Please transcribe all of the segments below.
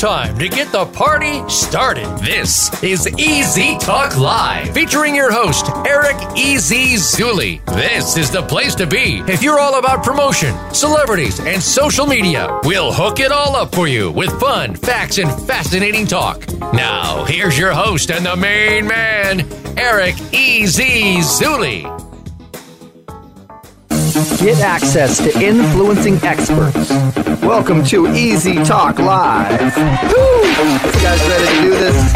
time to get the party started. This is Easy Talk Live, featuring your host, Eric Easy Zuli. This is the place to be if you're all about promotion, celebrities, and social media. We'll hook it all up for you with fun, facts, and fascinating talk. Now, here's your host and the main man, Eric Easy Zuli. Get access to influencing experts. Welcome to Easy Talk Live. Woo! You guys ready to do this?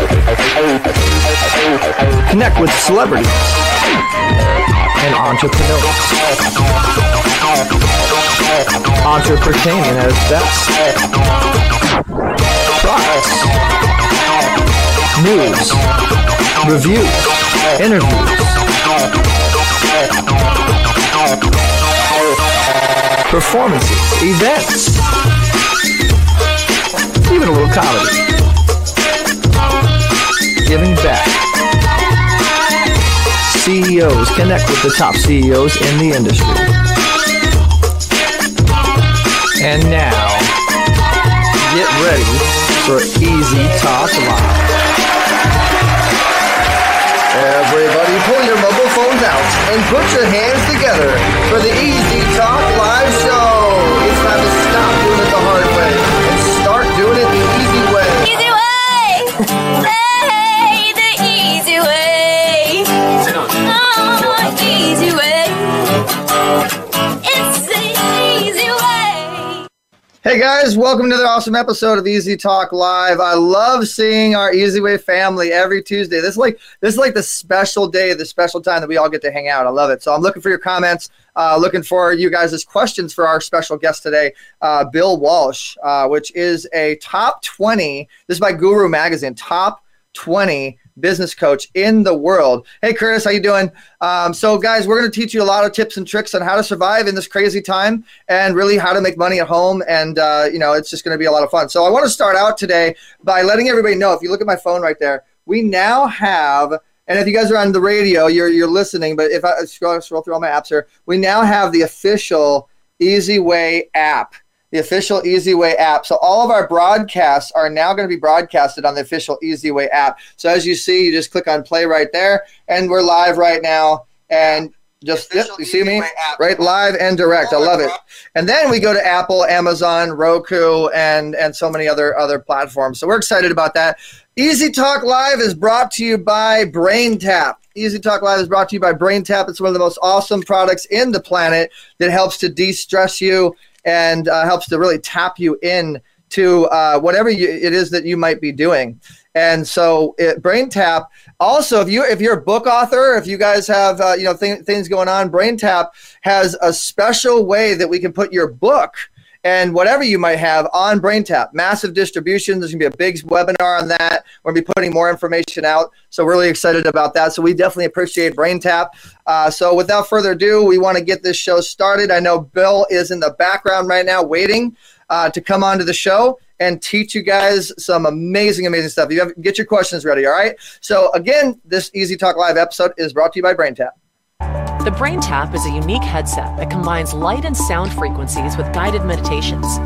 Connect with celebrities and entrepreneurs. Entrepreneurship at its best. Products, news, reviews, interviews performances, events, even a little comedy. Giving back. CEOs connect with the top CEOs in the industry. And now, get ready for Easy Talk Live. Everybody pull your phones out and put your hands together for the Easy Talk Live Show. Hey guys, welcome to the awesome episode of Easy Talk Live. I love seeing our Easy Way family every Tuesday. This is like this is like the special day, the special time that we all get to hang out. I love it. So I'm looking for your comments. Uh, looking for you guys' questions for our special guest today, uh, Bill Walsh, uh, which is a top 20. This is by Guru Magazine, top 20 business coach in the world. Hey, Curtis, how you doing? Um, so, guys, we're going to teach you a lot of tips and tricks on how to survive in this crazy time, and really how to make money at home. And uh, you know, it's just going to be a lot of fun. So, I want to start out today by letting everybody know. If you look at my phone right there, we now have. And if you guys are on the radio, you're you're listening. But if I scroll, scroll through all my apps here, we now have the official Easy Way app the official Easy Way app. So all of our broadcasts are now going to be broadcasted on the official Easy Way app. So as you see, you just click on play right there, and we're live right now. And just yep, you see me right live and direct. I love it. And then we go to Apple, Amazon, Roku, and and so many other other platforms. So we're excited about that. Easy Talk Live is brought to you by BrainTap. Easy Talk Live is brought to you by BrainTap. It's one of the most awesome products in the planet that helps to de-stress you and uh, helps to really tap you in to uh, whatever you, it is that you might be doing. And so, it, Brain Tap. Also, if you if you're a book author, if you guys have uh, you know th- things going on, Brain Tap has a special way that we can put your book and whatever you might have on BrainTap. Massive distribution. There's going to be a big webinar on that. We're going to be putting more information out. So, we're really excited about that. So, we definitely appreciate BrainTap. Uh, so, without further ado, we want to get this show started. I know Bill is in the background right now waiting uh, to come onto the show and teach you guys some amazing, amazing stuff. You have get your questions ready, all right? So again, this Easy Talk Live episode is brought to you by BrainTap. The Brain Tap is a unique headset that combines light and sound frequencies with guided meditations.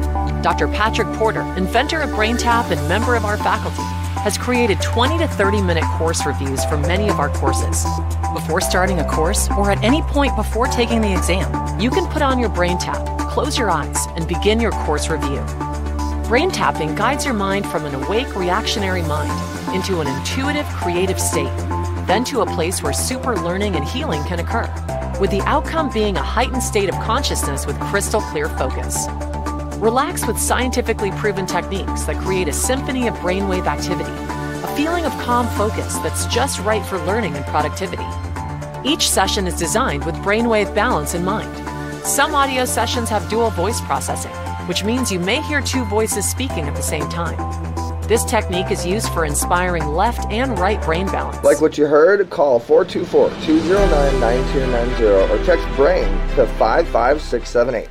Dr. Patrick Porter, inventor of Brain Tap and member of our faculty, has created 20 to 30 minute course reviews for many of our courses. Before starting a course or at any point before taking the exam, you can put on your Brain Tap, close your eyes, and begin your course review. Brain tapping guides your mind from an awake reactionary mind into an intuitive creative state then to a place where super learning and healing can occur, with the outcome being a heightened state of consciousness with crystal clear focus. Relax with scientifically proven techniques that create a symphony of brainwave activity, a feeling of calm focus that's just right for learning and productivity. Each session is designed with brainwave balance in mind. Some audio sessions have dual voice processing, which means you may hear two voices speaking at the same time. This technique is used for inspiring left and right brain balance. Like what you heard, call 424 209 9290 or text BRAIN to 55678.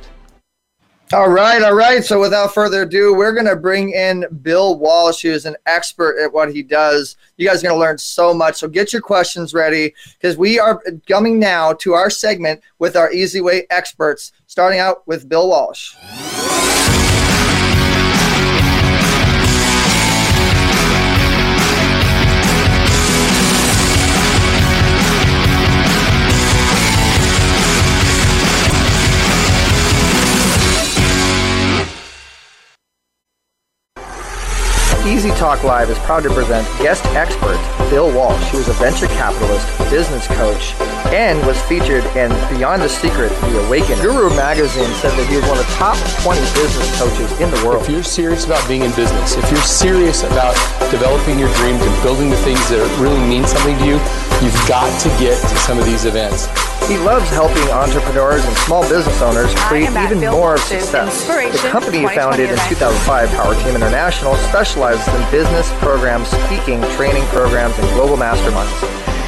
All right, all right. So without further ado, we're going to bring in Bill Walsh, who is an expert at what he does. You guys are going to learn so much. So get your questions ready because we are coming now to our segment with our Easy Way experts, starting out with Bill Walsh. Talk Live is proud to present guest expert Bill Walsh, who is a venture capitalist, business coach, and was featured in Beyond the Secret, The Awakening. Guru Magazine said that he was one of the top 20 business coaches in the world. If you're serious about being in business, if you're serious about developing your dreams and building the things that really mean something to you, you've got to get to some of these events. He loves helping entrepreneurs and small business owners create even more Walsh's success. The company he founded in 2005, Power Team International, specializes in business programs, speaking, training programs, and global masterminds.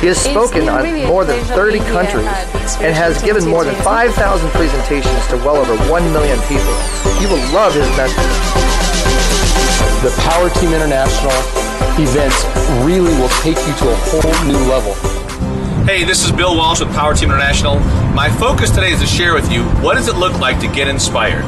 He has spoken been on more than 30 countries and has given more than 5,000 presentations to well over 1 million people. You will love his message. The Power Team International events really will take you to a whole new level. Hey, this is Bill Walsh with Power Team International. My focus today is to share with you what does it look like to get inspired.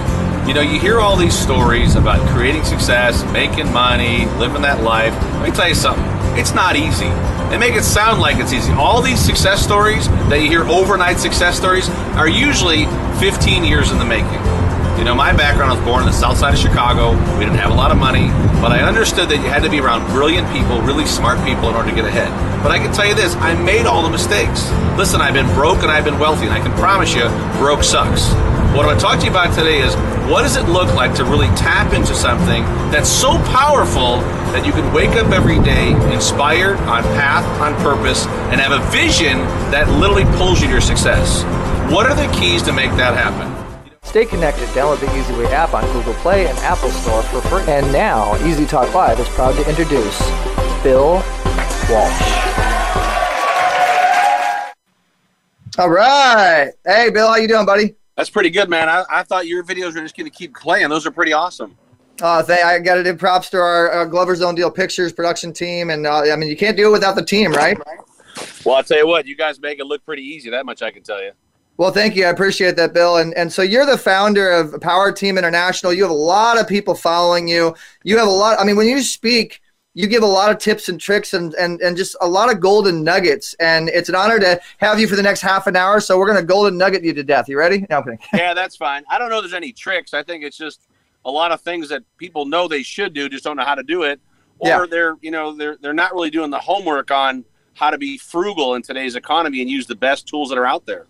You know, you hear all these stories about creating success, making money, living that life. Let me tell you something. It's not easy. They make it sound like it's easy. All these success stories that you hear overnight success stories are usually 15 years in the making. You know, my background, I was born in the south side of Chicago. We didn't have a lot of money, but I understood that you had to be around brilliant people, really smart people in order to get ahead. But I can tell you this I made all the mistakes. Listen, I've been broke and I've been wealthy, and I can promise you, broke sucks. What I'm going to talk to you about today is what does it look like to really tap into something that's so powerful that you can wake up every day inspired, on path, on purpose, and have a vision that literally pulls you to your success? What are the keys to make that happen? Stay connected. Download the Easy Way app on Google Play and Apple Store for free. And now, Easy Talk Live is proud to introduce Bill Walsh. All right. Hey, Bill, how you doing, buddy? That's pretty good, man. I, I thought your videos were just going to keep playing. Those are pretty awesome. Uh, th- I got to do props to our, our Glover Zone Deal Pictures production team, and uh, I mean, you can't do it without the team, right? Well, I'll tell you what, you guys make it look pretty easy. That much I can tell you. Well, thank you. I appreciate that, Bill. And and so you're the founder of Power Team International. You have a lot of people following you. You have a lot. I mean, when you speak, you give a lot of tips and tricks and and and just a lot of golden nuggets. And it's an honor to have you for the next half an hour. So we're gonna golden nugget you to death. You ready? No, yeah, that's fine. I don't know there's any tricks. I think it's just a lot of things that people know they should do, just don't know how to do it, or Yeah. they're you know they're they're not really doing the homework on how to be frugal in today's economy and use the best tools that are out there.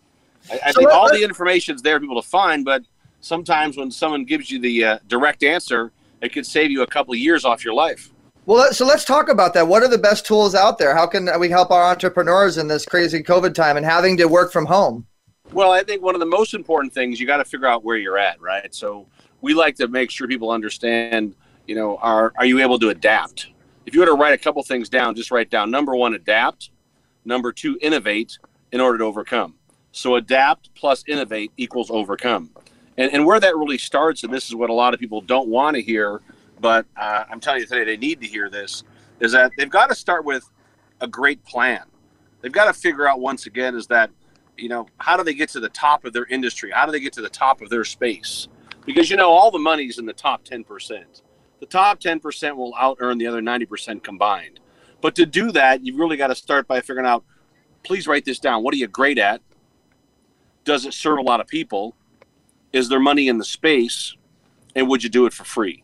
I, I So think let- all the information's there for people to find, but sometimes when someone gives you the uh, direct answer, it could save you a couple of years off your life. Well, so let's talk about that. What are the best tools out there? How can we help our entrepreneurs in this crazy COVID time and having to work from home? Well, I think one of the most important things you got to figure out where you're at, right? So we like to make sure people understand, you know, are are you able to adapt? If you were to write a couple things down, just write down number one, adapt. Number two, innovate in order to overcome. So adapt plus innovate equals overcome. And, and where that really starts, and this is what a lot of people don't want to hear, but uh, I'm telling you today they need to hear this, is that they've got to start with a great plan. They've got to figure out once again is that you know, how do they get to the top of their industry? How do they get to the top of their space? Because you know, all the money's in the top 10%. The top 10% will out earn the other 90% combined. But to do that, you've really got to start by figuring out please write this down. What are you great at? Does it serve a lot of people? Is there money in the space? And would you do it for free?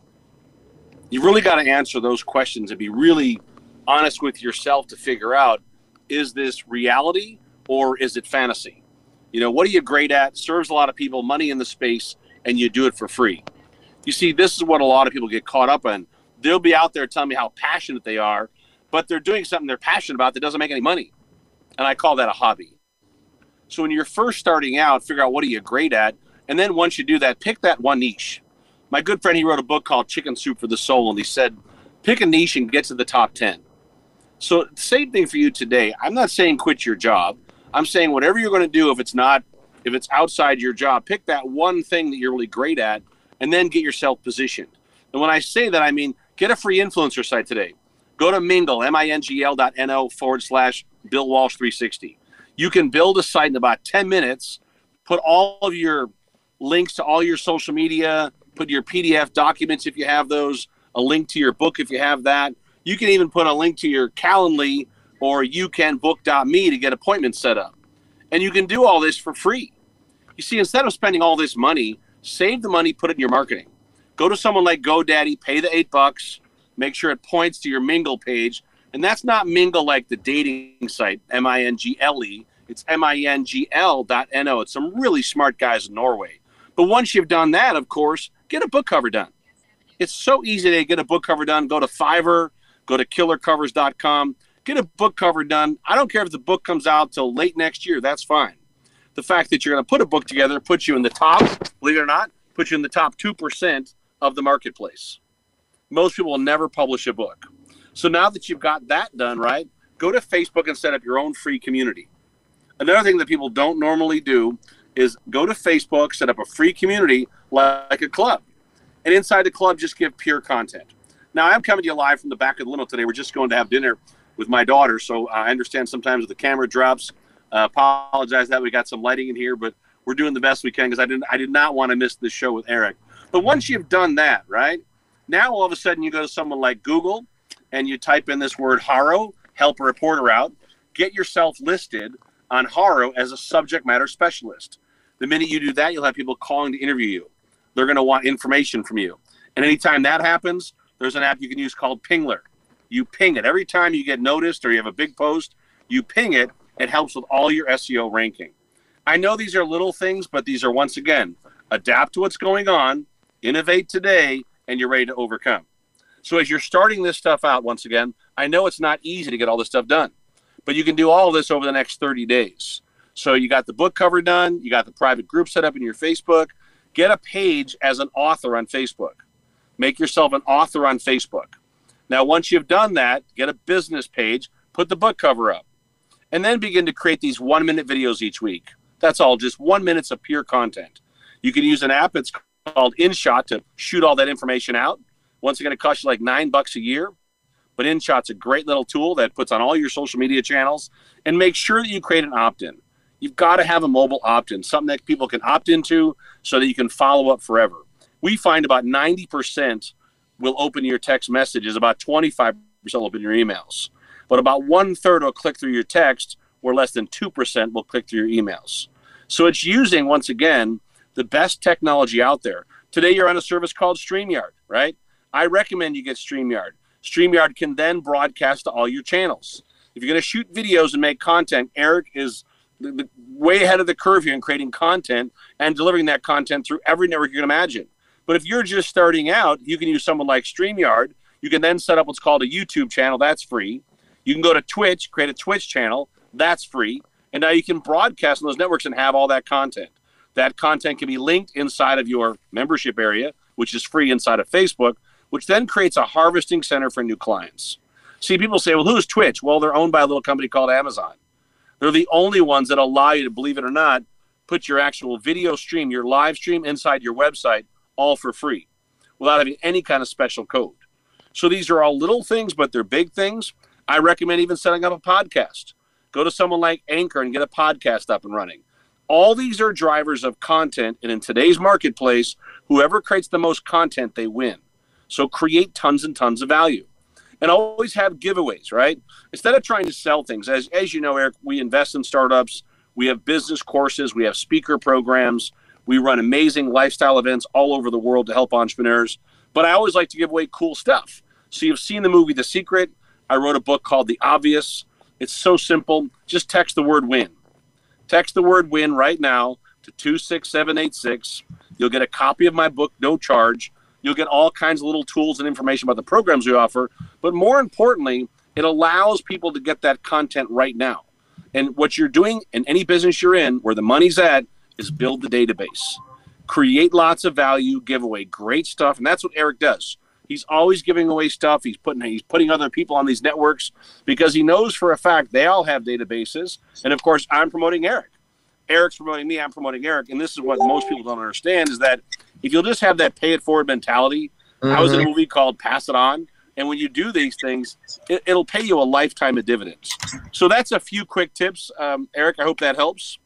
You've really got to answer those questions and be really honest with yourself to figure out is this reality or is it fantasy? You know, what are you great at? Serves a lot of people, money in the space, and you do it for free. You see, this is what a lot of people get caught up in. They'll be out there telling me how passionate they are, but they're doing something they're passionate about that doesn't make any money. And I call that a hobby. So when you're first starting out, figure out what are you great at, and then once you do that, pick that one niche. My good friend, he wrote a book called Chicken Soup for the Soul, and he said, pick a niche and get to the top 10. So same thing for you today. I'm not saying quit your job. I'm saying whatever you're going to do, if it's not, if it's outside your job, pick that one thing that you're really great at, and then get yourself positioned. And when I say that, I mean get a free influencer site today. Go to mingle, M-I-N-G-L dot N-O forward slash Bill Walsh 360. You can build a site in about 10 minutes, put all of your links to all your social media, put your PDF documents if you have those, a link to your book if you have that. You can even put a link to your Calendly or youcanbook.me to get appointments set up. And you can do all this for free. You see, instead of spending all this money, save the money, put it in your marketing. Go to someone like GoDaddy, pay the eight bucks, Make sure it points to your Mingle page. And that's not Mingle like the dating site, M I N G L E. It's M I N G L dot N O. It's some really smart guys in Norway. But once you've done that, of course, get a book cover done. It's so easy to get a book cover done. Go to Fiverr, go to killercovers.com, get a book cover done. I don't care if the book comes out till late next year, that's fine. The fact that you're going to put a book together puts you in the top, believe it or not, puts you in the top 2% of the marketplace. Most people will never publish a book. So now that you've got that done, right, go to Facebook and set up your own free community. Another thing that people don't normally do is go to Facebook, set up a free community like a club. And inside the club, just give pure content. Now, I'm coming to you live from the back of the limo today. We're just going to have dinner with my daughter. So I understand sometimes the camera drops. Uh, apologize that we got some lighting in here, but we're doing the best we can because I didn't I did not want to miss this show with Eric. But once you've done that, right? Now all of a sudden you go to someone like Google and you type in this word Haro, help a reporter out, get yourself listed on Haro as a subject matter specialist. The minute you do that, you'll have people calling to interview you. They're going to want information from you. And anytime that happens, there's an app you can use called Pingler. You ping it. Every time you get noticed or you have a big post, you ping it. It helps with all your SEO ranking. I know these are little things, but these are once again adapt to what's going on, innovate today, and you're ready to overcome. So as you're starting this stuff out, once again, I know it's not easy to get all this stuff done, but you can do all this over the next 30 days. So you got the book cover done, you got the private group set up in your Facebook. Get a page as an author on Facebook. Make yourself an author on Facebook. Now, once you've done that, get a business page, put the book cover up, and then begin to create these one minute videos each week. That's all, just one minutes of pure content. You can use an app, it's called InShot to shoot all that information out. Once again, it costs you like nine bucks a year. But InShot's a great little tool that puts on all your social media channels and make sure that you create an opt in. You've got to have a mobile opt in, something that people can opt into so that you can follow up forever. We find about 90% will open your text messages, about 25% will open your emails. But about one third will click through your text, or less than 2% will click through your emails. So it's using, once again, the best technology out there. Today, you're on a service called StreamYard, right? I recommend you get StreamYard. StreamYard can then broadcast to all your channels. If you're going to shoot videos and make content, Eric is the, the, way ahead of the curve here in creating content and delivering that content through every network you can imagine. But if you're just starting out, you can use someone like StreamYard. You can then set up what's called a YouTube channel. That's free. You can go to Twitch, create a Twitch channel. That's free. And now you can broadcast on those networks and have all that content. That content can be linked inside of your membership area, which is free inside of Facebook, which then creates a harvesting center for new clients. See, people say, well, who's Twitch? Well, they're owned by a little company called Amazon. They're the only ones that allow you to, believe it or not, put your actual video stream, your live stream inside your website all for free without having any kind of special code. So these are all little things, but they're big things. I recommend even setting up a podcast. Go to someone like Anchor and get a podcast up and running. All these are drivers of content. And in today's marketplace, whoever creates the most content, they win. So create tons and tons of value and always have giveaways, right? Instead of trying to sell things, as, as you know, Eric, we invest in startups, we have business courses, we have speaker programs, we run amazing lifestyle events all over the world to help entrepreneurs. But I always like to give away cool stuff. So you've seen the movie The Secret. I wrote a book called The Obvious. It's so simple. Just text the word win. Text the word win right now to 26786. You'll get a copy of my book, no charge. You'll get all kinds of little tools and information about the programs we offer. But more importantly, it allows people to get that content right now. And what you're doing in any business you're in, where the money's at, is build the database, create lots of value, give away great stuff. And that's what Eric does. He's always giving away stuff. He's putting he's putting other people on these networks because he knows for a fact they all have databases. And of course, I'm promoting Eric. Eric's promoting me. I'm promoting Eric. And this is what most people don't understand is that if you'll just have that pay it forward mentality, mm-hmm. I was in a movie called Pass It On. And when you do these things, it, will pay you a lifetime of dividends. So that's a few quick tips. Um, Eric, I hope that helps.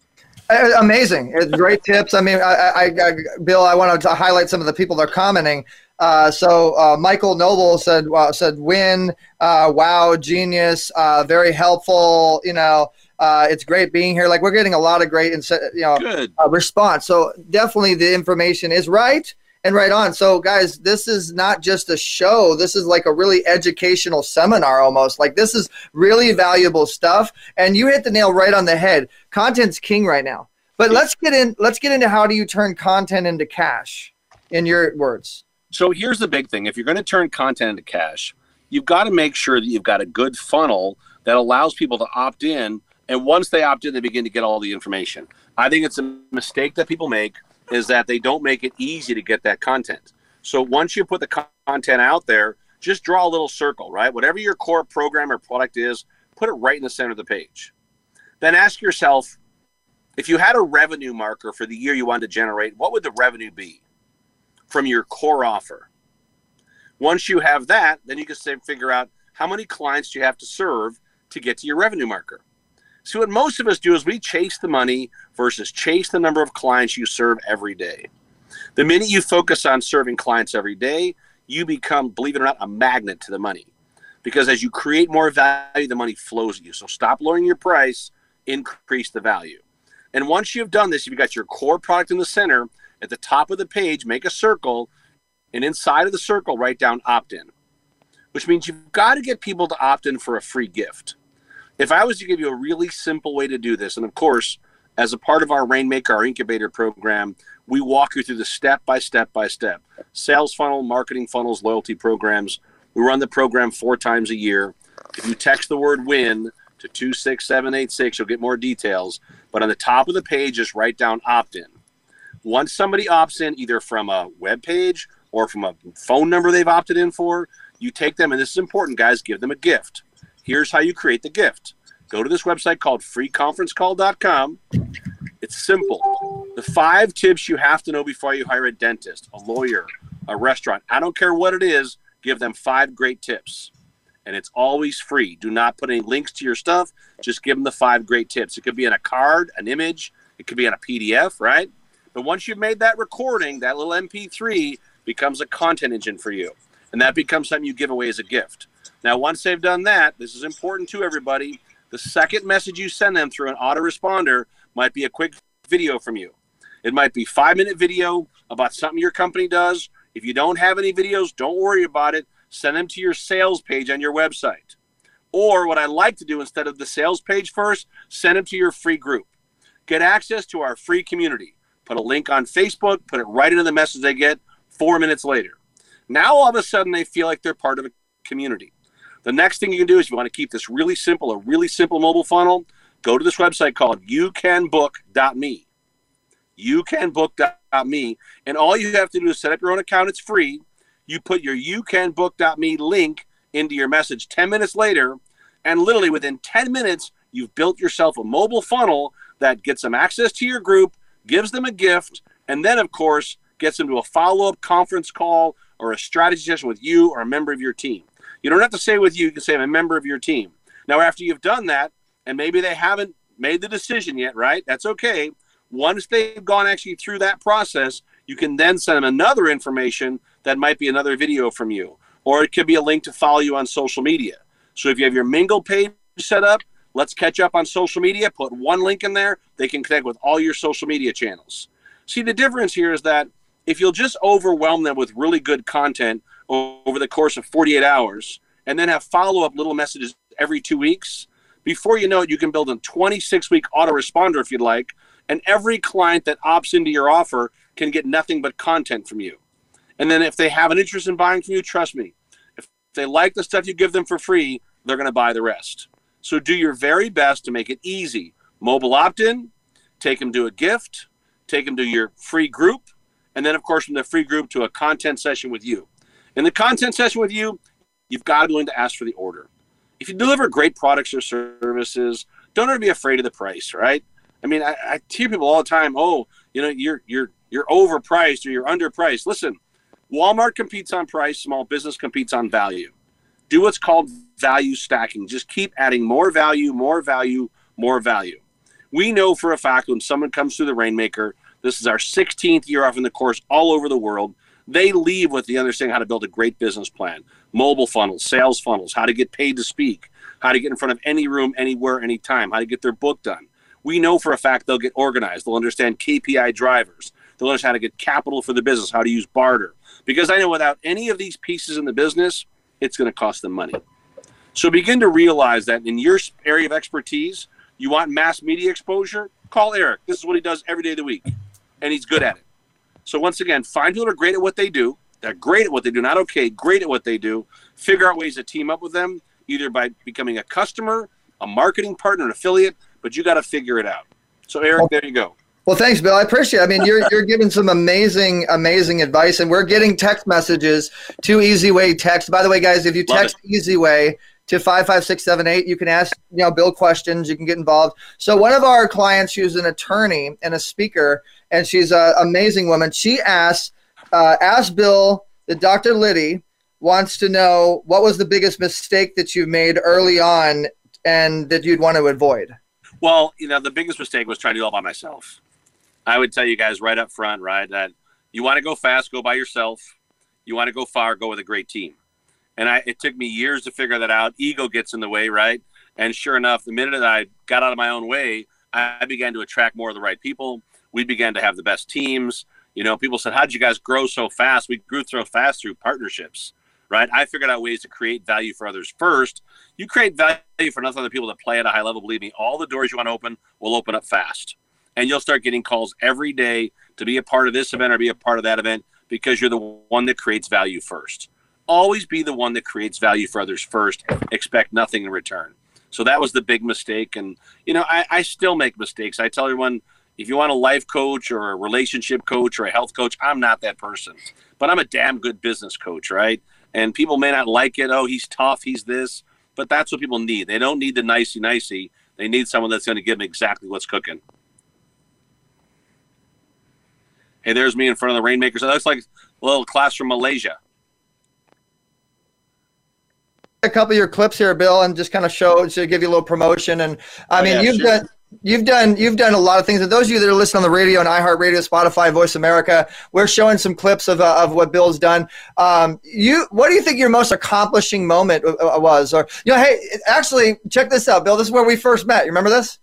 Uh, amazing. It's great tips. I mean, I, I, I, Bill, I want to highlight some of the people that are commenting. Uh, so uh, Michael Noble said uh, said win, uh, wow, genius, uh, very helpful. You know, Uh, it's great being here. Like we're getting a lot of great, you know, uh, response. So definitely the information is right and right on. So, guys, this is not just a show. This is like a really educational seminar almost. Like, this is really valuable stuff. And you hit the nail right on the head. Content's king right now. But let's get in. Let's get into how do you turn content into cash, in your words. So here's the big thing: if you're going to turn content into cash, you've got to make sure that you've got a good funnel that allows people to opt in. And once they opt in, they begin to get all the information. I think it's a mistake that people make is that they don't make it easy to get that content. So once you put the content out there, just draw a little circle, right? Whatever your core program or product is, put it right in the center of the page. Then ask yourself if you had a revenue marker for the year you wanted to generate, what would the revenue be from your core offer? Once you have that, then you can figure out how many clients do you have to serve to get to your revenue marker. So what most of us do is we chase the money versus chase the number of clients you serve every day. The minute you focus on serving clients every day, you become, believe it or not, a magnet to the money. Because as you create more value, the money flows at you. So stop lowering your price, increase the value. And once you've done this, you've got your core product in the center. At the top of the page, make a circle, and inside of the circle, write down opt in, which means you've got to get people to opt in for a free gift. If I was to give you a really simple way to do this, and of course, as a part of our Rainmaker, our incubator program, we walk you through the step by step by step sales funnel, marketing funnels, loyalty programs. We run the program four times a year. If you text the word win to 26786, you'll get more details. But on the top of the page, just write down opt in. Once somebody opts in, either from a web page or from a phone number they've opted in for, you take them, and this is important, guys, give them a gift. Here's how you create the gift. Go to this website called freeconferencecall.com. It's simple. The five tips you have to know before you hire a dentist, a lawyer, a restaurant. I don't care what it is, give them five great tips. And it's always free. Do not put any links to your stuff. Just give them the five great tips. It could be in a card, an image, it could be in a PDF, right? But once you've made that recording, that little MP3 becomes a content engine for you. And that becomes something you give away as a gift. Now, once they've done that, this is important to everybody. The second message you send them through an autoresponder might be a quick video from you. It might be five minute video about something your company does. If you don't have any videos, don't worry about it. Send them to your sales page on your website. Or what I like to do instead of the sales page first, send them to your free group. Get access to our free community. Put a link on Facebook, put it right into the message they get four minutes later. Now all of a sudden they feel like they're part of a community. The next thing you can do is you want to keep this really simple, a really simple mobile funnel. Go to this website called youcanbook.me. Youcanbook.me. And all you have to do is set up your own account. It's free. You put your youcanbook.me link into your message 10 minutes later. And literally within 10 minutes, you've built yourself a mobile funnel that gets them access to your group, gives them a gift, and then, of course, gets them to a follow up conference call or a strategy session with you or a member of your team. You don't have to say with you, you can say I'm a member of your team. Now, after you've done that, and maybe they haven't made the decision yet, right? That's okay. Once they've gone actually through that process, you can then send them another information that might be another video from you, or it could be a link to follow you on social media. So if you have your Mingle page set up, let's catch up on social media. Put one link in there, they can connect with all your social media channels. See, the difference here is that if you'll just overwhelm them with really good content over the course of 48 hours and then have follow up little messages every two weeks, before you know it, you can build a 26 week autoresponder if you'd like. And every client that opts into your offer can get nothing but content from you. And then if they have an interest in buying from you, trust me, if they like the stuff you give them for free, they're going to buy the rest. So do your very best to make it easy. Mobile opt in, take them to a gift, take them to your free group, and then, of course, from the free group to a content session with you. In the content session with you, you've got to be willing to ask for the order. If you deliver great products or services, don't ever be afraid of the price, right? I mean, I, I hear people all the time, oh, you know, you're you're you're overpriced or you're underpriced. Listen, Walmart competes on price, small business competes on value. Do what's called value stacking. Just keep adding more value, more value, more value. We know for a fact when someone comes through the Rainmaker, this is our 16th year offering the course all over the world. They leave with the understanding how to build a great business plan, mobile funnels, sales funnels, how to get paid to speak, how to get in front of any room, anywhere, anytime, how to get their book done. We know for a fact they'll get organized. They'll understand KPI drivers. They'll learn how to get capital for the business, how to use barter. Because I know without any of these pieces in the business, it's going to cost them money. So begin to realize that in your area of expertise, you want mass media exposure, call Eric. This is what he does every day of the week, and he's good at it. So once again, find people that are great at what they do. They're great at what they do, not okay, great at what they do. Figure out ways to team up with them, either by becoming a customer, a marketing partner, an affiliate, but you got to figure it out. So Eric, there you go. Well, thanks, Bill. I appreciate it. I mean, you're you're giving some amazing, amazing advice, and we're getting text messages to Easy Way Text. By the way, guys, if you Love text Easy Way to five five six seven eight, you can ask you know Bill questions. You can get involved. So one of our clients, who's an attorney and a speaker, and she's an amazing woman. She asked uh, asked Bill that Dr. Liddy wants to know what was the biggest mistake that you made early on, and that you'd want to avoid. Well, you know, the biggest mistake was trying to do it all by myself. I would tell you guys right up front, right, that you want to go fast, go by yourself. You want to go far, go with a great team. And I, it took me years to figure that out. Ego gets in the way, right? And sure enough, the minute that I got out of my own way, I began to attract more of the right people. We began to have the best teams. You know, people said, "How did you guys grow so fast?" We grew so fast through partnerships, right? I figured out ways to create value for others first. You create value for enough other people to play at a high level. Believe me, all the doors you want to open will open up fast and you'll start getting calls every day to be a part of this event or be a part of that event because you're the one that creates value first. Always be the one that creates value for others first. Expect nothing in return. So that was the big mistake. And, you know, I, I still make mistakes. I tell everyone if you want a life coach or a relationship coach or a health coach, I'm not that person. But I'm a damn good business coach, right? And people may not like it. Oh, he's tough. He's this. But that's what people need. They don't need the nicey nicey. They need someone that's going to give them exactly what's cooking. Hey, there's me in front of the Rainmakers. That looks like a little class from Malaysia. a couple of your clips here, Bill, and just kind of show to give you a little promotion. And I Oh, mean, yeah, you've sure. done. You've done you've done a lot of things. And those of you that are listening on the radio and iHeartRadio, Spotify, Voice America, we're showing some clips of, uh, of what Bill's done. Um, you, what do you think your most accomplishing moment uh, uh, was? Or you know, hey, actually, check this out, Bill. This is where we first met. You remember this?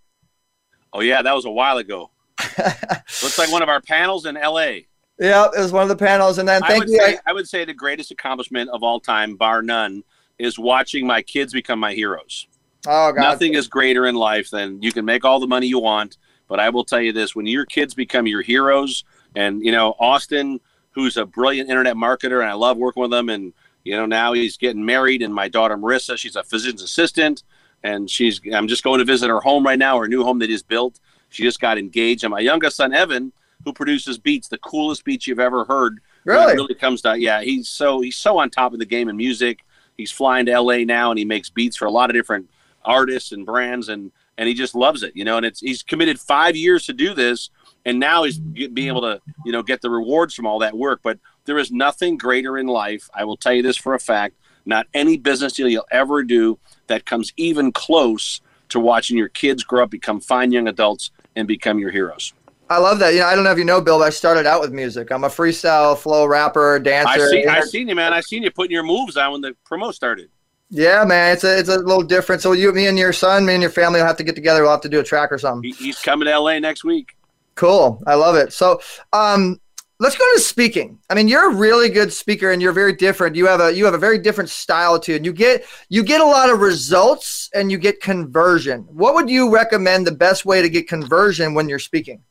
Oh yeah, that was a while ago. Looks like one of our panels in L.A. Yeah, it was one of the panels. And then I thank would, you. say, I would say the greatest accomplishment of all time, bar none, is watching my kids become my heroes. Oh God, Nothing is greater in life than you can make all the money you want, but I will tell you this: when your kids become your heroes, and you know Austin, who's a brilliant internet marketer, and I love working with him, and you know now he's getting married, and my daughter Marissa, she's a physician's assistant, and she's I'm just going to visit her home right now, her new home that is built. She just got engaged, and my youngest son Evan, who produces beats, the coolest beats you've ever heard. Really? really comes to yeah, he's so he's so on top of the game in music. He's flying to LA now, and he makes beats for a lot of different artists and brands, and and he just loves it, you know. And it's he's committed five years to do this, and now he's being able to you know get the rewards from all that work. But there is nothing greater in life. I will tell you this for a fact. Not any business deal you'll ever do that comes even close to watching your kids grow up, become fine young adults, and become your heroes. I love that. You know, I don't know if you know, Bill, but I started out with music. I'm a freestyle flow rapper, dancer. I see, I seen you, man. I seen you putting your moves on when the promo started. Yeah, man, it's a it's a little different. So you, me, and your son, me and your family will have to get together. We'll have to do a track or something. He, he's coming to LA next week. Cool, I love it. So, um, let's go to speaking. I mean, you're a really good speaker, and you're very different. You have a you have a very different style to. And you get you get a lot of results, and you get conversion. What would you recommend the best way to get conversion when you're speaking?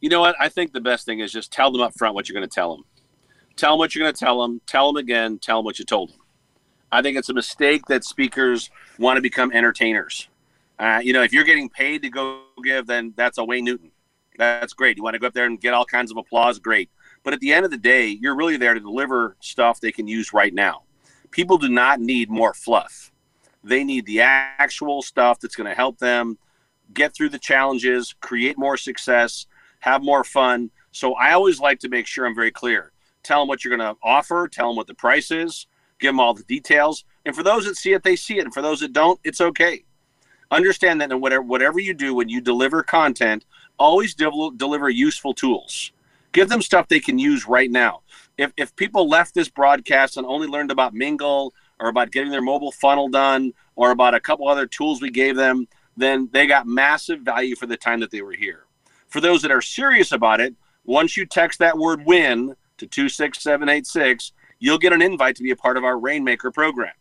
You know what? I think the best thing is just tell them up front what you're going to tell them. Tell them what you're going to tell them. Tell them again. Tell them what you told them. I think it's a mistake that speakers want to become entertainers. Uh, you know, if you're getting paid to go give, then that's a Wayne Newton. That's great. You want to go up there and get all kinds of applause, great. But at the end of the day, you're really there to deliver stuff they can use right now. People do not need more fluff. They need the actual stuff that's going to help them get through the challenges, create more success, have more fun. So I always like to make sure I'm very clear. Tell them what you're going to offer, tell them what the price is, give them all the details. And for those that see it, they see it. And for those that don't, it's okay. Understand that in whatever, whatever you do when you deliver content, always del- deliver useful tools. Give them stuff they can use right now. If, if people left this broadcast and only learned about Mingle or about getting their mobile funnel done or about a couple other tools we gave them, then they got massive value for the time that they were here. For those that are serious about it, Once you text that word win to 26786, you'll get an invite to be a part of our Rainmaker program.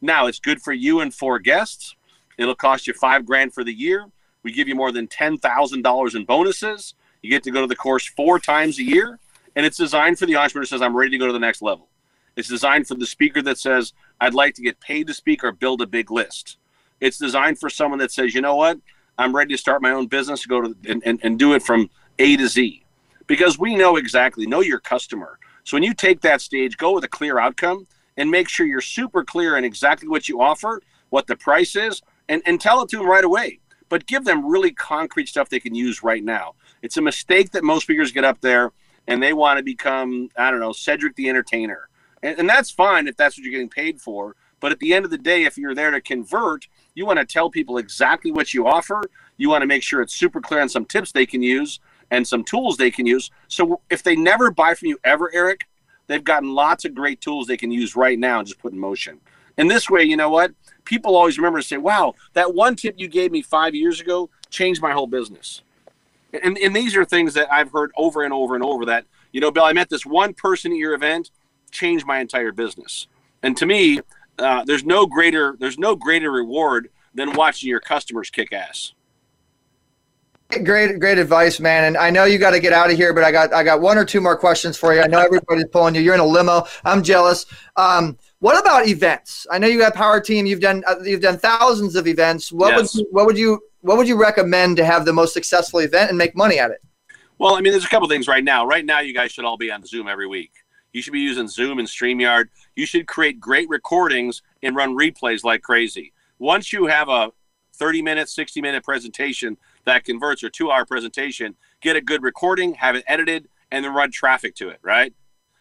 Now, it's good for you and four guests. It'll cost you five grand for the year. We give you more than $10,000 in bonuses. You get to go to the course four times a year. And it's designed for the entrepreneur who says, I'm ready to go to the next level. It's designed for the speaker that says, I'd like to get paid to speak or build a big list. It's designed for someone that says, you know what? I'm ready to start my own business, go to and, and, and do it from A to Z. Because we know exactly, know your customer. So when you take that stage, go with a clear outcome and make sure you're super clear in exactly what you offer, what the price is, and, and tell it to them right away. But give them really concrete stuff they can use right now. It's a mistake that most speakers get up there and they want to become, I don't know, Cedric the Entertainer. And, and that's fine if that's what you're getting paid for. But at the end of the day, if you're there to convert, you want to tell people exactly what you offer. You want to make sure it's super clear on some tips they can use and some tools they can use. So if they never buy from you ever, Eric, they've gotten lots of great tools they can use right now and just put in motion. And this way, you know what? People always remember to say, wow, that one tip you gave me five years ago changed my whole business. And, and these are things that I've heard over and over and over that, you know, Bill, I met this one person at your event, changed my entire business. And to me, uh, there's no greater there's no greater reward than watching your customers kick ass. Great, great advice, man. And I know you got to get out of here, but I got I got one or two more questions for you. I know everybody's pulling you. You're in a limo. I'm jealous. Um, what about events? I know you got Power Team. You've done uh, you've done thousands of events. What Yes. would you, what would you what would you recommend to have the most successful event and make money at it? Well, I mean, there's a couple things right now. Right now, you guys should all be on Zoom every week. You should be using Zoom and StreamYard. You should create great recordings and run replays like crazy. Once you have a 30 minute, 60 minute presentation that converts or two hour presentation, get a good recording, have it edited, and then run traffic to it, right?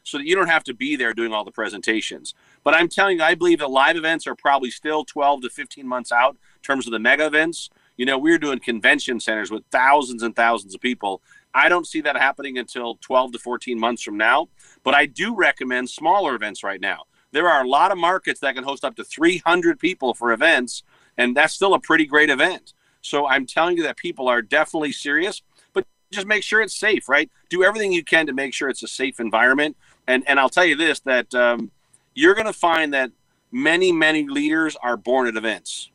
So that you don't have to be there doing all the presentations. But I'm telling you, I believe that live events are probably still 12 to 15 months out in terms of the mega events. You know, we're doing convention centers with thousands and thousands of people. I don't see that happening until 12 to 14 months from now. But I do recommend smaller events right now. There are a lot of markets that can host up to 300 people for events, and that's still a pretty great event. So I'm telling you that people are definitely serious, but just make sure it's safe, right? Do everything you can to make sure it's a safe environment. And and I'll tell you this that um, you're going to find that many many leaders are born at events.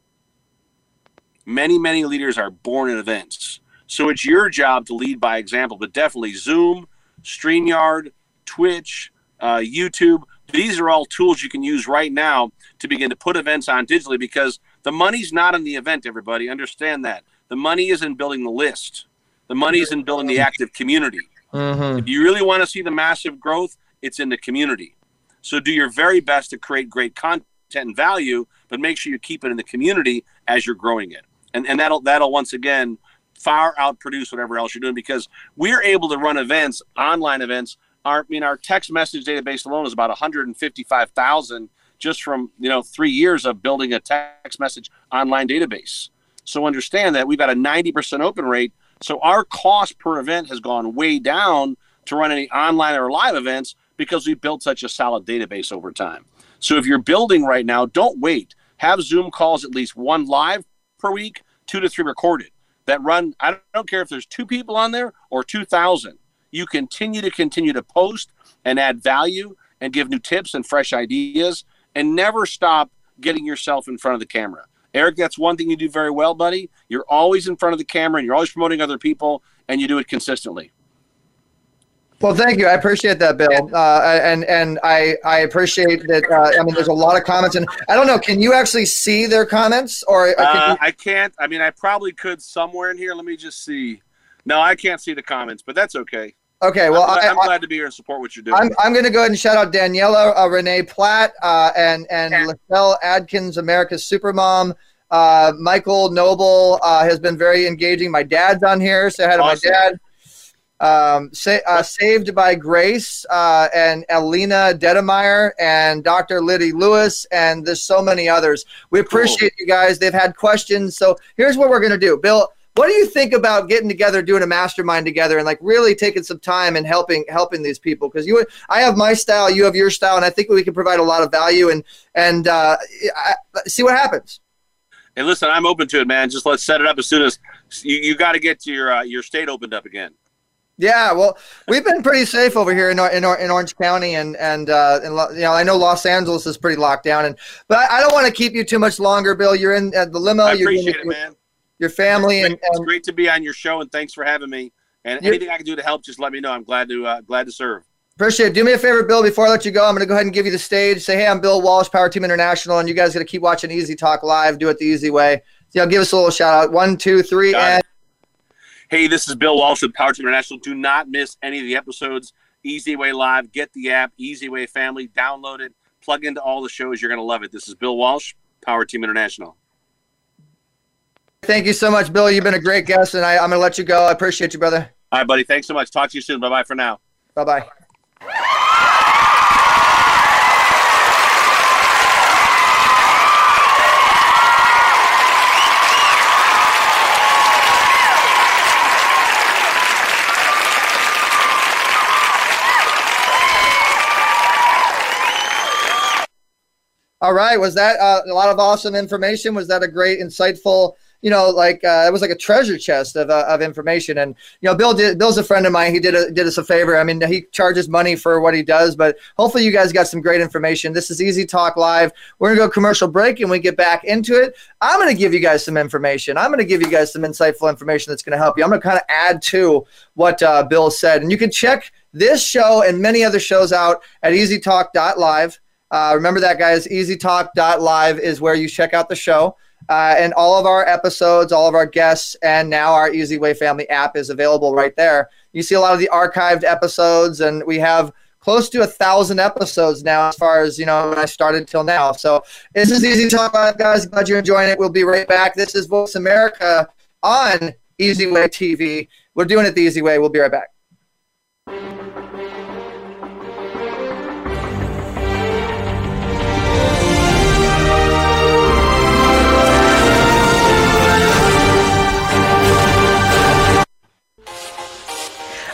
Many many leaders are born at events. So it's your job to lead by example, but definitely Zoom, StreamYard, Twitch, uh, YouTube. These are all tools you can use right now to begin to put events on digitally because the money's not in the event, everybody. Understand that. The money is in building the list, the money is in building the active community. Mm-hmm. If you really want to see the massive growth, it's in the community. So do your very best to create great content and value, but make sure you keep it in the community as you're growing it. And, and that'll that'll once again far outproduce whatever else you're doing because we're able to run events, online events. Our I mean our text message database alone is about 155,000 just from you know three years of building a text message online database. So understand that we've got a 90% open rate. So our cost per event has gone way down to run any online or live events because we built such a solid database over time. So if you're building right now, don't wait. Have Zoom calls at least one live per week, two to three recorded that run. I don't care if there's two people on there or 2,000. You continue to continue to post and add value and give new tips and fresh ideas and never stop getting yourself in front of the camera. Eric, that's one thing you do very well, buddy. You're always in front of the camera and you're always promoting other people and you do it consistently. Well, thank you. I appreciate that, Bill, uh, and and I I appreciate that. Uh, I mean, there's a lot of comments, and I don't know. Can you actually see their comments, or can Uh, you, I can't. I mean, I probably could somewhere in here. Let me just see. No, I can't see the comments, but that's okay. Okay? Well, I'm, glad, I, I'm glad to be here and support what you're doing. I'm, I'm going to go ahead and shout out Daniela uh, Renee Platt uh, and and Lachelle Adkins, America's Supermom. Uh, Michael Noble uh, has been very engaging. My dad's on here. Say hi to Awesome. my dad. Um, sa- uh, Saved by Grace uh, and Alina Dedemeyer and Dr. Liddy Lewis and there's so many others. We appreciate you guys. They've had questions. So here's what we're going to do. Bill, what do you think about getting together, doing a mastermind together, and like really taking some time and helping helping these people? Because you, I have my style, you have your style, and I think we can provide a lot of value and and uh, I, see what happens. and listen, I'm open to it, man. Just let's set it up as soon as you, you got to get your uh, your state opened up again. Yeah, well, we've been pretty safe over here in in, in Orange County, and and uh, and you know I know Los Angeles is pretty locked down, and but I, I don't want to keep you too much longer, Bill. You're in uh, the limo. I you're appreciate it, man. Your family, It's and, great, it's great to be on your show, and thanks for having me. And anything I can do to help, just let me know. I'm glad to uh, glad to serve. appreciate it. Do me a favor, Bill. Before I let you go, I'm going to go ahead and give you the stage. Say, hey, I'm Bill Walsh, Power Team International, and you guys got to keep watching Easy Talk Live. Do it the easy way. So, You know, give us a little shout out. One, two, three, Got and it. Hey, this is Bill Walsh with Power Team International. Do not miss any of the episodes. Easy Way Live. Get the app. Easy Way Family. Download it. Plug into all the shows. You're going to love it. This is Bill Walsh, Power Team International. Thank you so much, Bill. You've been a great guest, and I, I'm going to let you go. I appreciate you, brother. All right, buddy. Thanks so much. Talk to you soon. Bye bye for now. Bye bye. All right. Was that uh, a lot of awesome information? Was that a great, insightful? You know, like uh, it was like a treasure chest of, uh, of information. And you know, Bill did. Bill's a friend of mine. He did a, did us a favor. I mean, he charges money for what he does, but hopefully, you guys got some great information. This is Easy Talk Live. We're gonna go commercial break, and we get back into it. I'm gonna give you guys some information. I'm gonna give you guys some insightful information that's gonna help you. I'm gonna kind of add to what uh, Bill said, and you can check this show and many other shows out at EasyTalk.live. Uh, remember that, guys. EasyTalk.live is where you check out the show. Uh, and all of our episodes, all of our guests, and now our Easy Way Family app is available right there. You see a lot of the archived episodes, and we have close to a thousand episodes now as far as you know when I started till now. So this is Easy Talk Live, guys. Glad you're enjoying it. We'll be right back. This is Voice America on Easy Way TV. We're doing it the easy way. We'll be right back.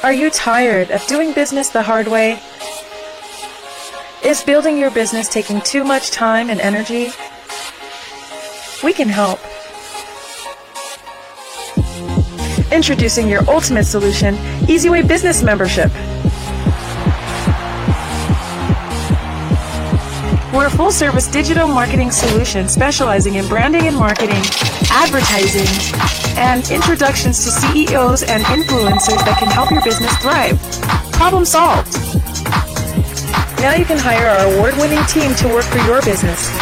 Are you tired of doing business the hard way? Is building your business taking too much time and energy? We can help. Introducing your ultimate solution, EasyWay Business Membership. We're a full service digital marketing solution specializing in branding and marketing, advertising, and introductions to CEOs and influencers that can help your business thrive. Problem solved. Now you can hire our award winning team to work for your business.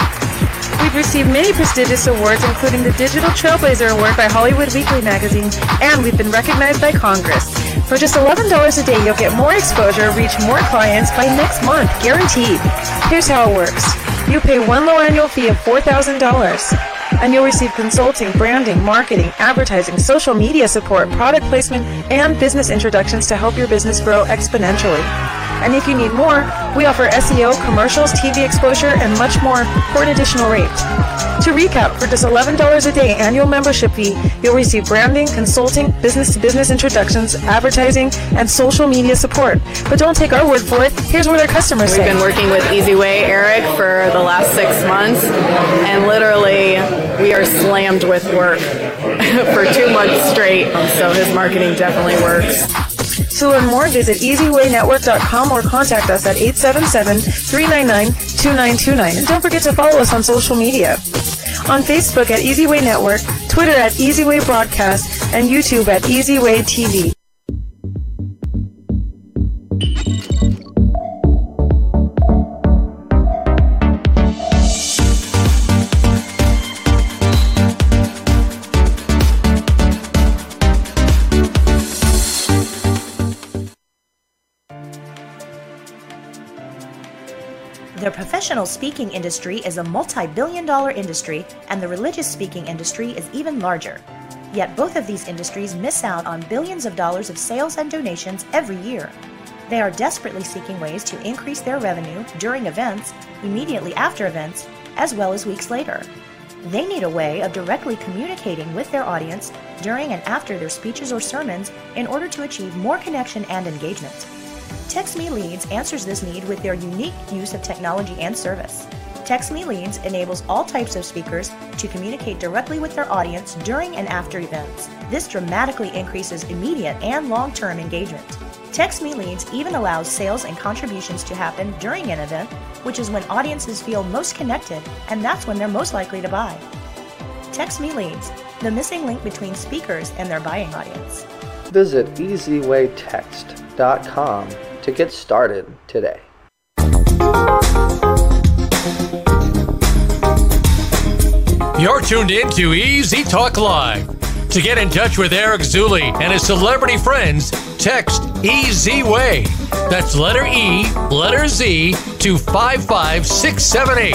We've received many prestigious awards, including the Digital Trailblazer Award by Hollywood Weekly Magazine, and we've been recognized by Congress. For just $11 a day, you'll get more exposure, reach more clients by next month, guaranteed. Here's how it works you pay one low annual fee of $4,000, and you'll receive consulting, branding, marketing, advertising, social media support, product placement, and business introductions to help your business grow exponentially. And if you need more, we offer SEO, commercials, TV exposure, and much more for an additional rate. To recap, for just $11 a day annual membership fee, you'll receive branding, consulting, business to business introductions, advertising, and social media support. But don't take our word for it. Here's what our customers We've say. been working with EasyWay Eric for the last six months, and literally we are slammed with work for two months straight. So his marketing definitely works. To learn more, visit easywaynetwork.com or contact us at 877-399-2929. And don't forget to follow us on social media. On Facebook at Easyway Network, Twitter at Easyway Broadcast, and YouTube at Easyway TV. The professional speaking industry is a multi billion dollar industry, and the religious speaking industry is even larger. Yet both of these industries miss out on billions of dollars of sales and donations every year. They are desperately seeking ways to increase their revenue during events, immediately after events, as well as weeks later. They need a way of directly communicating with their audience during and after their speeches or sermons in order to achieve more connection and engagement. Text Me Leads answers this need with their unique use of technology and service. Text Me Leads enables all types of speakers to communicate directly with their audience during and after events. This dramatically increases immediate and long term engagement. Text Me Leads even allows sales and contributions to happen during an event, which is when audiences feel most connected, and that's when they're most likely to buy. Text Me Leads, the missing link between speakers and their buying audience. Visit easywaytext.com to get started today. You're tuned in to Easy Talk Live. To get in touch with Eric Zuley and his celebrity friends, text EZWay. That's letter E, letter Z to 55678.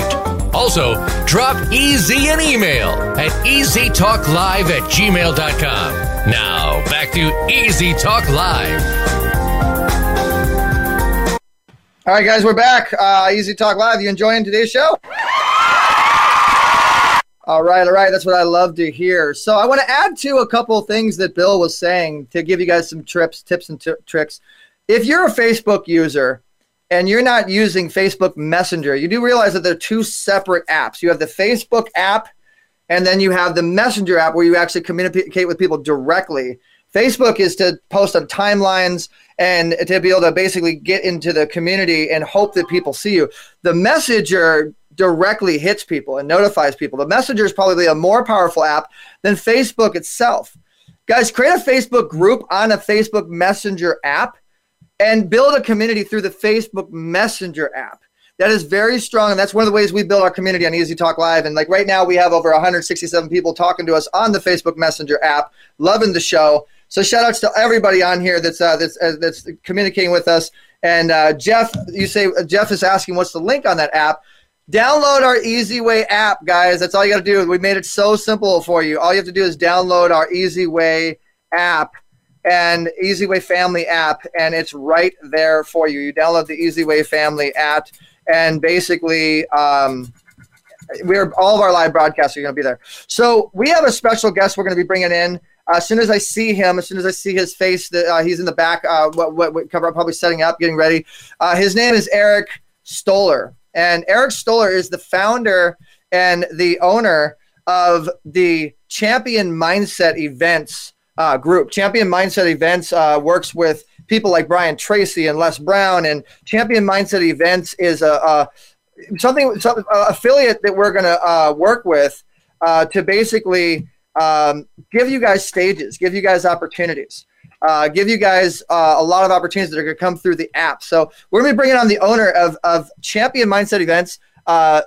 Also, drop EZ an email at easytalklive at gmail.com. Now, back to Easy Talk Live. All right, guys, we're back. Uh, Easy Talk Live. You enjoying today's show? All right, all right. That's what I love to hear. So I want to add to a couple things that Bill was saying to give you guys some trips, tips, and t- tricks. If you're a Facebook user and you're not using Facebook Messenger, you do realize that they're two separate apps. You have the Facebook app, and then you have the Messenger app where you actually communicate with people directly. Facebook is to post on timelines and to be able to basically get into the community and hope that people see you. The Messenger directly hits people and notifies people. The Messenger is probably a more powerful app than Facebook itself. Guys, create a Facebook group on a Facebook Messenger app and build a community through the Facebook Messenger app. That is very strong, and that's one of the ways we build our community on Easy Talk Live. And like right now, we have over 167 people talking to us on the Facebook Messenger app, loving the show. So shout outs to everybody on here that's uh, that's uh, that's communicating with us. And uh, Jeff, you say Jeff is asking what's the link on that app. Download our Easy Way app, guys. That's all you got to do. We made it so simple for you. All you have to do is download our Easy Way app and Easy Way Family app, and it's right there for you. You download the Easy Way Family app, and basically, um, we're all of our live broadcasts are going to be there. So we have a special guest we're going to be bringing in. As soon as I see him, as soon as I see his face, the, uh, he's in the back. Uh, what, what, what cover up, probably setting up, getting ready. Uh, his name is Eric Stoller, and Eric Stoller is the founder and the owner of the Champion Mindset Events uh, group. Champion Mindset Events uh, works with people like Brian Tracy and Les Brown, and Champion Mindset Events is a, a something, some affiliate that we're going to uh, work with to basically um, give you guys stages, give you guys opportunities. Uh, give you guys uh, a lot of opportunities that are going to come through the app. So we're going to be bringing on the owner of, of Champion Mindset Events, uh,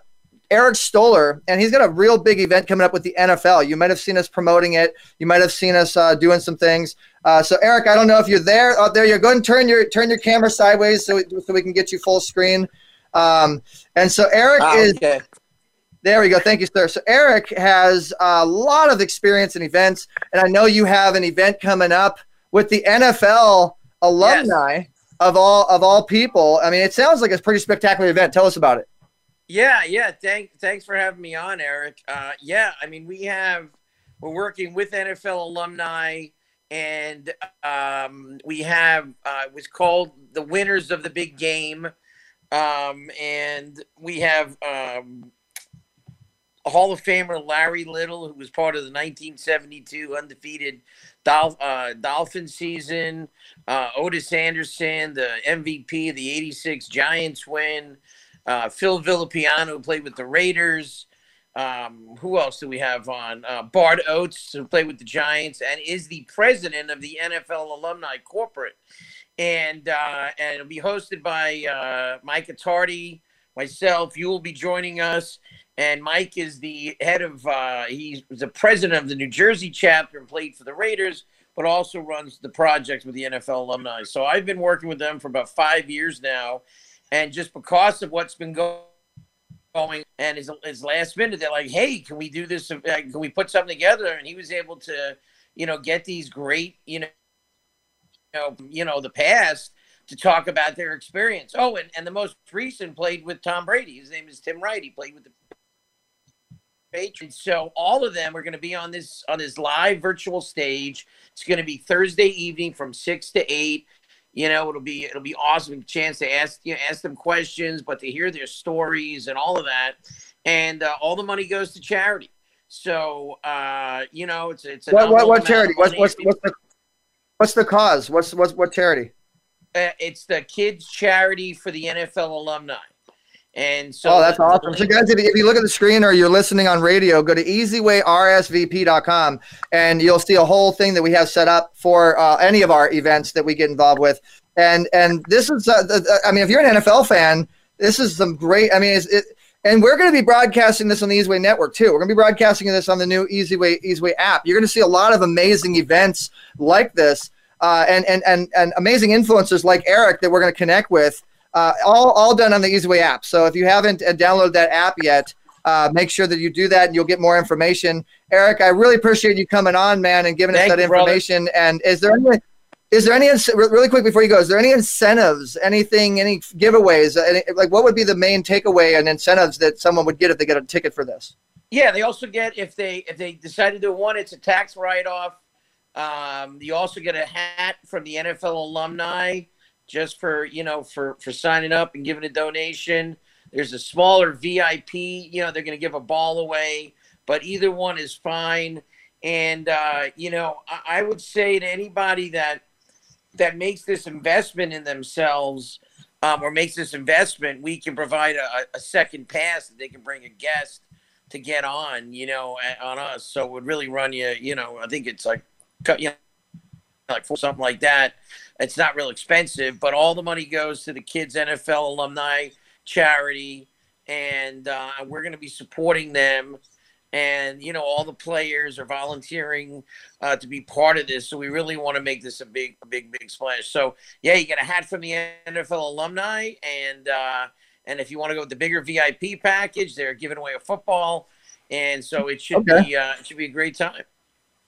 Eric Stoller, and he's got a real big event coming up with the NFL. You might have seen us promoting it. You might have seen us uh, doing some things. Uh, so Eric, I don't know if you're there out there. You're going to turn your turn your camera sideways so so we can get you full screen. Um, and so Eric is okay. There we go. Thank you, sir. So Eric has a lot of experience in events, and I know you have an event coming up with the NFL alumni of all of all people. I mean, it sounds like a pretty spectacular event. Tell us about it. Yeah, yeah. Thank, thanks for having me on, Eric. Uh, yeah, I mean, we have we're working with NFL alumni, and um, we have uh, it was called the winners of the big game, um, and we have um, Hall of Famer Larry Little, who was part of the 1972 undefeated Dolph, uh, Dolphin season. Uh, Ottis Anderson, the MVP of the '86 Giants win. Uh, Phil Villapiano, who played with the Raiders. Um, who else do we have on? Uh, Bart Oates, who played with the Giants and is the president of the NFL Alumni Corporate. And uh, and it'll be hosted by uh, Mike Attardi, myself. You will be joining us. And Mike is the head of, uh, he's the president of the New Jersey chapter and played for the Raiders, but also runs the project with the NFL alumni. So I've been working with them for about five years now. And just because of what's been go- going and his, his last minute, they're like, hey, can we do this? Uh, Can we put something together? And he was able to, you know, get these great, you know, you know, you know, the past to talk about their experience. Oh, and, and the most recent played with Tom Brady. His name is Tim Wright. He played with the Patriots. So all of them are going to be on this on this live virtual stage. It's going to be Thursday evening from six to eight. You know, it'll be it'll be awesome chance to ask you know, ask them questions, but to hear their stories and all of that, and uh, all the money goes to charity. So uh, you know, it's it's What what, what charity? What's what's what's the what's the cause? What's what's what charity? Uh, it's the kids charity for the NFL alumni, and so oh, that's awesome. So, guys, if you, look at the screen or you're listening on radio, go to easywayrsvp.com and you'll see a whole thing that we have set up for uh, any of our events that we get involved with. And and this is, uh, the- I mean, if you're an NFL fan, this is some great. I mean, it's, it, and we're going to be broadcasting this on the Easyway Network too. We're going to be broadcasting this on the new Easyway Easyway app. You're going to see a lot of amazing events like this, uh, and and and and amazing influencers like Eric that we're going to connect with. Uh, all all done on the Easyway app. So if you haven't uh, downloaded that app yet, uh, make sure that you do that, and you'll get more information. Eric, I really appreciate you coming on, man, and giving Thank us that you, brother. information. And is there any is there any really quick before you go? Is there any incentives, anything, any giveaways? uh, Any, like, what would be the main takeaway and incentives that someone would get if they get a ticket for this? Yeah, they also get if they if they decide to do one, it's a tax write off. Um, you also get a hat from the NFL alumni just for you know for for signing up and giving a donation. There's a smaller VIP. You know they're going to give a ball away, but either one is fine. And uh, you know I, I would say to anybody that that makes this investment in themselves um, or makes this investment, we can provide a, a second pass that they can bring a guest to get on, you know, on us. So it would really run you, you know, I think it's like, you like for something like that. It's not real expensive, but all the money goes to the kids NFL alumni charity, and uh, we're going to be supporting them. And you know, all the players are volunteering uh, to be part of this, so we really want to make this a big, big, big splash. So yeah, you get a hat from the NFL alumni, and uh, and if you want to go with the bigger VIP package, they're giving away a football, and so it should Okay. be uh, it should be a great time.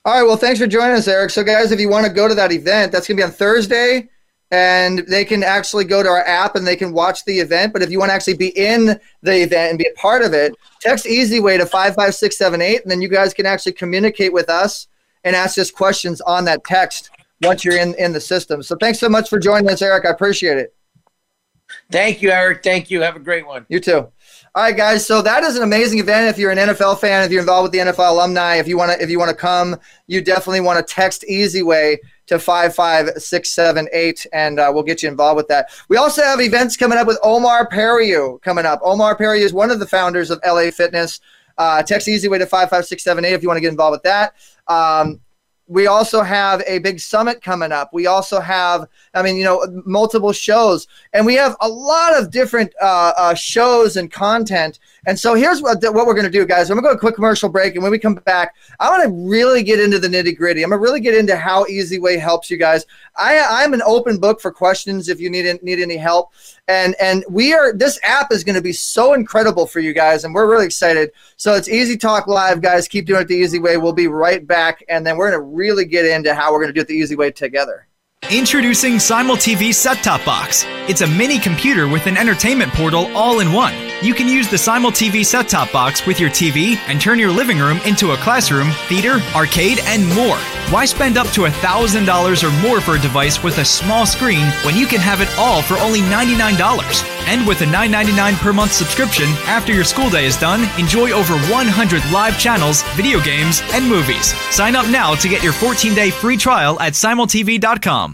All right. Well, thanks for joining us, Eric. So, guys, if you want to go to that event, that's going to be on Thursday, and they can actually go to our app and they can watch the event. But if you want to actually be in the event and be a part of it, text Easy Way to five five six seven eight, and then you guys can actually communicate with us and ask us questions on that text once you're in in the system. So, thanks so much for joining us, Eric. I appreciate it. Thank you, Eric. Thank you. Have a great one. You too. All right, guys. So that is an amazing event. If you're an NFL fan, if you're involved with the NFL alumni, if you want to, if you want to come, you definitely want to text Easy Way to five five six seven eight, and uh, we'll get you involved with that. We also have events coming up with Omar Periu coming up. Omar Periu is one of the founders of LA Fitness. Uh, text Easy Way to five five six seven eight if you want to get involved with that. Um, we also have a big summit coming up. We also have, I mean, you know, multiple shows, and we have a lot of different uh, uh, shows and content. And so here's what what we're going to do, guys. I'm going to go a quick commercial break, and when we come back, I want to really get into the nitty gritty. I'm going to really get into how Easy Way helps you guys. I I'm an open book for questions if you need need any help. And and we are this app is going to be so incredible for you guys, and we're really excited. So it's Easy Talk Live, guys. Keep doing it the easy way. We'll be right back, and then we're going to really get into how we're going to do it the easy way together. Introducing Simul TV Set Top Box. It's a mini computer with an entertainment portal all in one. You can use the Simul TV Set Top Box with your TV and turn your living room into a classroom, theater, arcade, and more. Why spend up to $1,000 or more for a device with a small screen when you can have it all for only $99? And with a $9.99 per month subscription, after your school day is done, enjoy over 100 live channels, video games, and movies. Sign up now to get your 14 day free trial at simultv.com.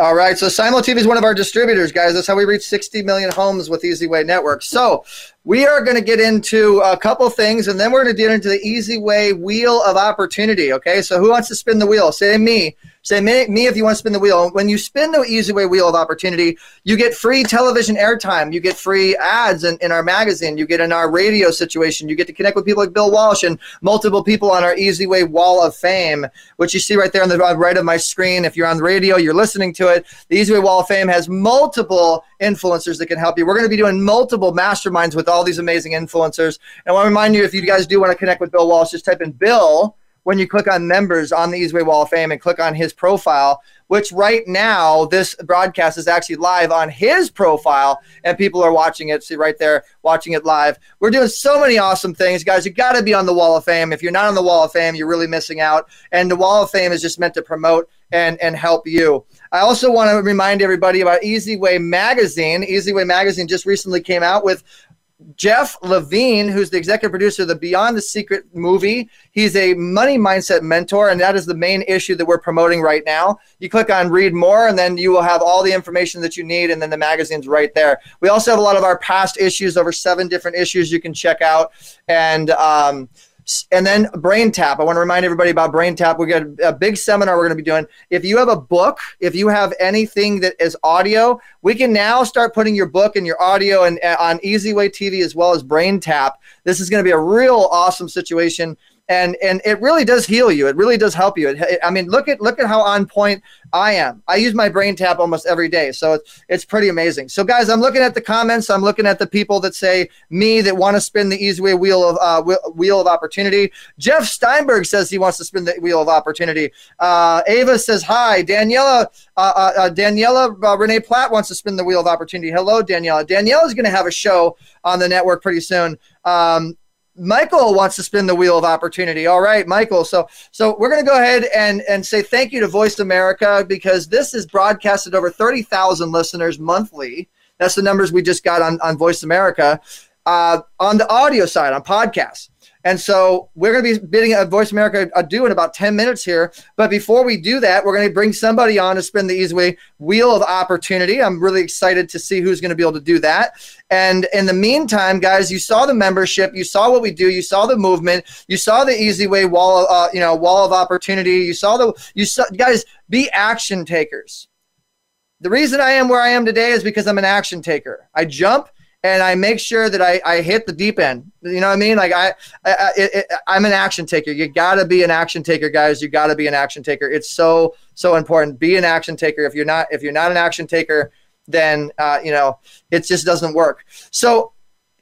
All right, so Simul TV is one of our distributors, guys. That's how we reach 60 million homes with EasyWay Network. So we are going to get into a couple things, and then we're going to get into the easy way Wheel of Opportunity. Okay, so who wants to spin the wheel? Say me. Say me, me if you want to spin the wheel. When you spin the easy way Wheel of Opportunity, you get free television airtime. You get free ads in, in our magazine. You get in our radio situation. You get to connect with people like Bill Walsh and multiple people on our easy way Wall of Fame, which you see right there on the right of my screen. If you're on the radio, you're listening to it. The easy way Wall of Fame has multiple influencers that can help you. We're going to be doing multiple masterminds with all these amazing influencers. And I want to remind you, if you guys do want to connect with Bill Walsh, just type in Bill when you click on members on the Easyway Wall of Fame and click on his profile, which right now this broadcast is actually live on his profile and people are watching it. See right there, watching it live. We're doing so many awesome things, guys. You got to be on the Wall of Fame. If you're not on the Wall of Fame, you're really missing out. And the Wall of Fame is just meant to promote and and help you. I also want to remind everybody about Easy Way Magazine. Easy Way Magazine just recently came out with Jeff Levine, who's the executive producer of the Beyond the Secret movie. He's a money mindset mentor, and that is the main issue that we're promoting right now. You click on read more, and then you will have all the information that you need, and then the magazine's right there. We also have a lot of our past issues, over seven different issues you can check out. And, um, and then Brain Tap. I want to remind everybody about Brain Tap. We got a big seminar we're going to be doing. If you have a book, if you have anything that is audio, we can now start putting your book and your audio and uh, on Easy Way TV as well as Brain Tap. This is going to be a real awesome situation and and it really does heal you. It really does help you. It, it, I mean, look at look at how on point I am. I use my brain tap almost every day, so it's it's pretty amazing. So guys, I'm looking at the comments. I'm looking at the people that say me that want to spin the easy way wheel of uh, wheel of opportunity. Jeff Steinberg says he wants to spin the wheel of opportunity. Uh, Ava says hi. Daniela uh, uh, uh Daniela uh, Renee Platt wants to spin the wheel of opportunity. Hello, Daniela. Daniela is going to have a show on the network pretty soon. Um, Michael wants to spin the wheel of opportunity. All right, Michael. So so we're going to go ahead and and say thank you to Voice America because this is broadcasted over 30,000 listeners monthly. That's the numbers we just got on on Voice America. Uh, on the audio side, on podcasts. And so we're going to be bidding a Voice America adieu in about 10 minutes here. But before we do that, we're going to bring somebody on to spin the Easy Way Wheel of Opportunity. I'm really excited to see who's going to be able to do that. And in the meantime, guys, you saw the membership, you saw what we do, you saw the movement, you saw the Easy Way wall, uh, you know, wall of opportunity. You saw the, you saw, guys, be action takers. The reason I am where I am today is because I'm an action taker. I jump and I make sure that I, I hit the deep end. You know what I mean? Like I, I, I am an action taker. You got to be an action taker, guys. You got to be an action taker. It's so so important. Be an action taker. If you're not if you're not an action taker, then uh, you know it just doesn't work. So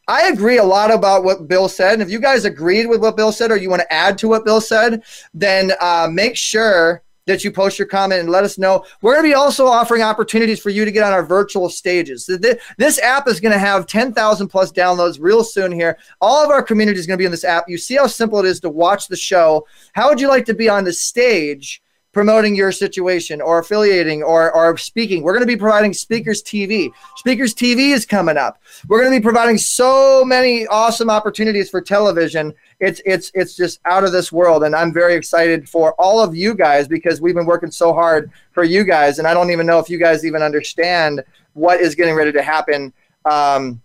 I agree a lot about what Bill said. And if you guys agreed with what Bill said, or you want to add to what Bill said, then uh, make sure that you post your comment and let us know. We're going to be also offering opportunities for you to get on our virtual stages. This app is going to have 10,000 plus downloads real soon here. All of our community is going to be in this app. You see how simple it is to watch the show. How would you like to be on the stage? Promoting your situation or affiliating or, or speaking. We're going to be providing Speakers TV. Speakers TV is coming up. We're going to be providing so many awesome opportunities for television. It's it's it's just out of this world, and I'm very excited for all of you guys because we've been working so hard for you guys, and I don't even know if you guys even understand what is getting ready to happen um,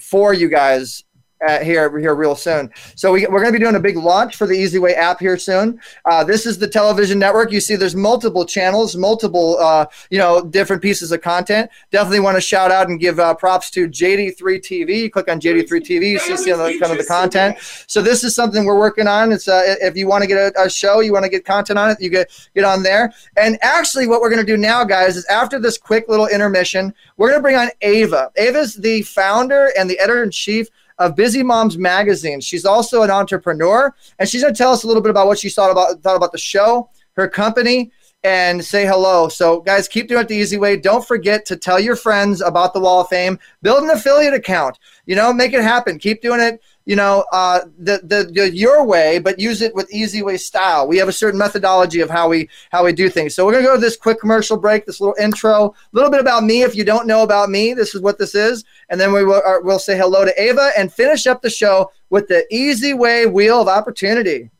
for you guys uh, here here real soon. So we, we're going to be doing a big launch for the Easy Way app here soon. Uh, this is the television network. You see, there's multiple channels, multiple uh, you know different pieces of content. Definitely want to shout out and give uh, props to JD3 TV. You click on JD3 TV, you see some of the, kind of the content. So this is something we're working on. It's uh, if you want to get a, a show, you want to get content on it, you get get on there. And actually, what we're going to do now, guys, is after this quick little intermission, we're going to bring on Ava. Ava's the founder and the editor in chief of Busy Moms Magazine. She's also an entrepreneur, and she's going to tell us a little bit about what she thought about thought about the show, her company, and say hello. So, guys, keep doing it the easy way. Don't forget to tell your friends about the Wall of Fame. Build an affiliate account. You know, make it happen. Keep doing it you know, uh, the, the, the your way, but use it with easy way style. We have a certain methodology of how we how we do things. So we're gonna go to this quick commercial break, this little intro, a little bit about me. If you don't know about me, this is what this is, and then we will uh, we'll say hello to Ava and finish up the show with the easy way wheel of opportunity.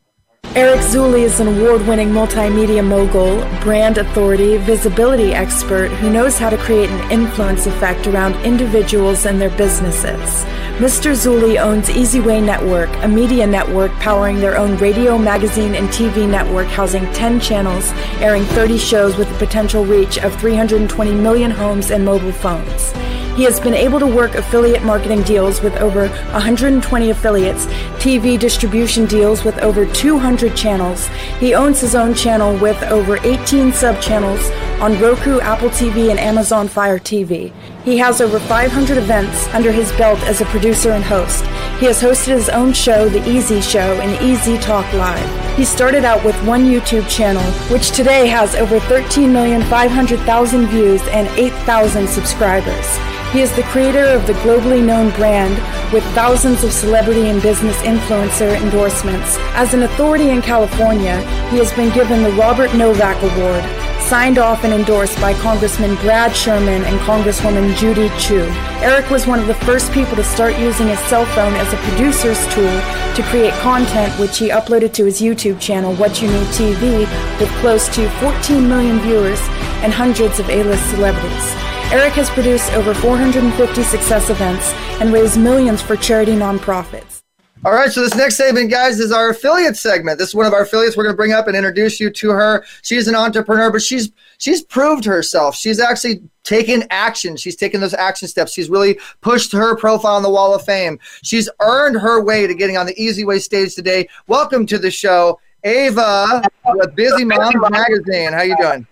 Eric Zuley is an award winning multimedia mogul, brand authority, visibility expert who knows how to create an influence effect around individuals and their businesses. Mr. Zuley owns Easyway Network, a media network powering their own radio, magazine, and TV network housing 10 channels, airing 30 shows with a potential reach of 320 million homes and mobile phones. He has been able to work affiliate marketing deals with over 120 affiliates, TV distribution deals with over 200 channels. He owns his own channel with over 18 sub channels on Roku, Apple TV, and Amazon Fire TV. He has over 500 events under his belt as a producer and host. He has hosted his own show, The Easy Show, and Easy Talk Live. He started out with one YouTube channel, which today has over 13,500,000 views and 8,000 subscribers. He is the creator of the globally known brand with thousands of celebrity and business influencer endorsements. As an authority in California, he has been given the Robert Novak Award, signed off and endorsed by Congressman Brad Sherman and Congresswoman Judy Chu. Eric was one of the first people to start using his cell phone as a producer's tool to create content which he uploaded to his YouTube channel, What You Need TV, with close to 14 million viewers and hundreds of A-list celebrities. Eric has produced over 450 success events and raised millions for charity nonprofits. All right, so this next segment, guys, is our affiliate segment. This is one of our affiliates we're going to bring up and introduce you to her. She's an entrepreneur, but she's she's proved herself. She's actually taken action. She's taken those action steps. She's really pushed her profile on the wall of fame. She's earned her way to getting on the Easy Way stage today. Welcome to the show, Ava, with Busy Moms Magazine. How you doing?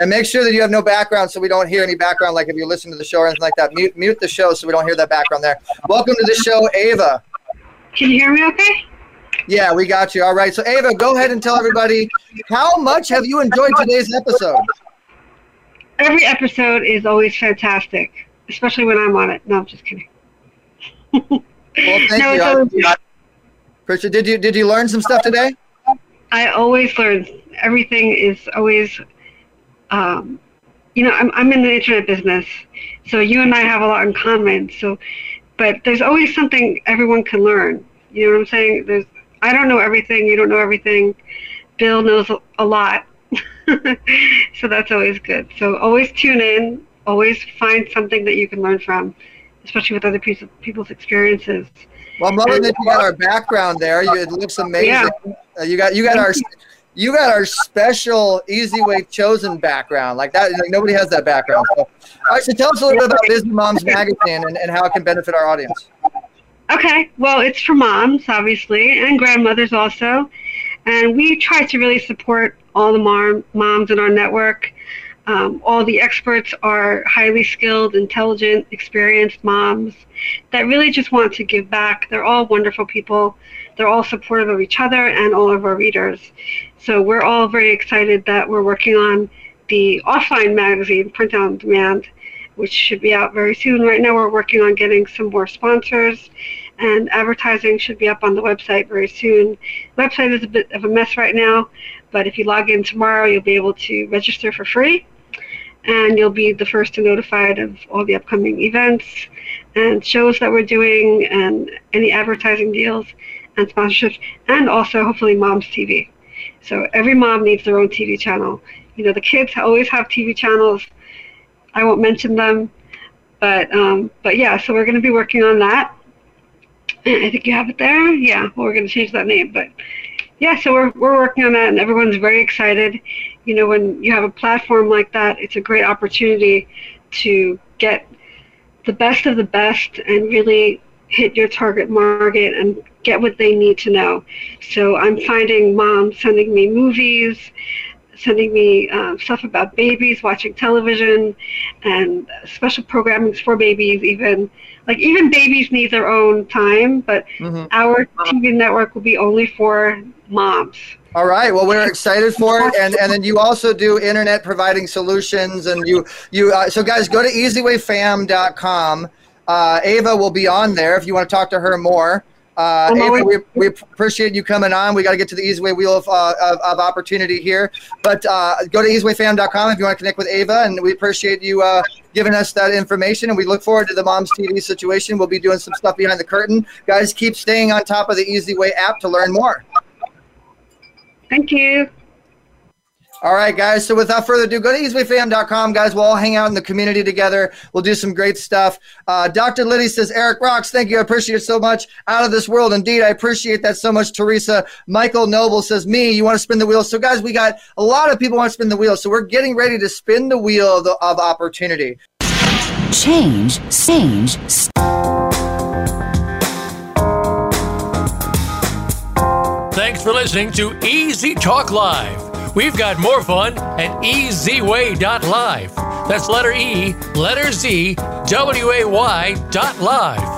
And make sure that you have no background so we don't hear any background, like if you listen to the show or anything like that. Mute, mute the show so we don't hear that background there. Welcome to the show, Ava. Can you hear me okay? Yeah, we got you. All right. So, Ava, go ahead and tell everybody how much have you enjoyed today's episode? Every episode is always fantastic, especially when I'm on it. No, I'm just kidding. Well, thank No, you. always- Christian, did you did you learn some stuff today? I always learn. Everything is always, um, you know, I'm, I'm in the internet business, so you and I have a lot in common. So, but there's always something everyone can learn. You know what I'm saying? There's, I don't know everything. You don't know everything. Bill knows a- lot, so that's always good. So always tune in. Always find something that you can learn from, especially with other people, people's experiences. Well, I'm loving that you got our background there. You, it looks amazing. Uh, you got you got our you got our special Easy Way chosen background like that. Like nobody has that background. So, all right, so tell us a little bit about Busy Moms Magazine and, and how it can benefit our audience. Okay, well, it's for moms, obviously, and grandmothers also. And we try to really support all the mom, moms in our network. Um, all the experts are highly skilled, intelligent, experienced moms that really just want to give back. They're all wonderful people. They're all supportive of each other and all of our readers. So we're all very excited that we're working on the offline magazine, print on demand, which should be out very soon. Right now, we're working on getting some more sponsors, and advertising should be up on the website very soon. The website is a bit of a mess right now, but if you log in tomorrow, you'll be able to register for free, and you'll be the first to notified of all the upcoming events and shows that we're doing, and any advertising deals and sponsorships, and also hopefully Mom's TV. So every mom needs their own TV channel. You know, the kids always have TV channels. I won't mention them, but um, but yeah. So we're going to be working on that. I think you have it there. Yeah, well, we're going to change that name, but yeah. So we're we're working on that, and everyone's very excited. You know, when you have a platform like that, it's a great opportunity to get the best of the best and really hit your target market and get what they need to know. So I'm finding moms sending me movies, sending me uh, stuff about babies, watching television, and special programmings for babies. Even like even babies need their own time, but our TV network will be only for moms. All right. Well, we're excited for it, and and then you also do internet providing solutions, and you you uh, so guys go to easywayfam.com. Uh, Ava will be on there if you want to talk to her more. Uh, I'm Ava, always- we, we appreciate you coming on. We got to get to the Easyway wheel of, uh, of, of opportunity here. But uh, go to easywayfam.com if you want to connect with Ava, and we appreciate you uh, giving us that information. And we look forward to the Moms TV situation. We'll be doing some stuff behind the curtain. Guys, keep staying on top of the Easyway app to learn more. Thank you. All right, guys. So without further ado, go to easywayfam.com, guys. We'll all hang out in the community together. We'll do some great stuff. Uh, Dr. Liddy says, Eric rocks. Thank you. I appreciate it so much. Out of this world. Indeed, I appreciate that so much, Teresa. Michael Noble says, me, you want to spin the wheel. So, guys, we got a lot of people want to spin the wheel. So we're getting ready to spin the wheel of, the, of opportunity. Change, change, Thanks for listening to Easy Talk Live. We've got more fun at ezway.live. That's letter E, letter Z, W A Y dot live.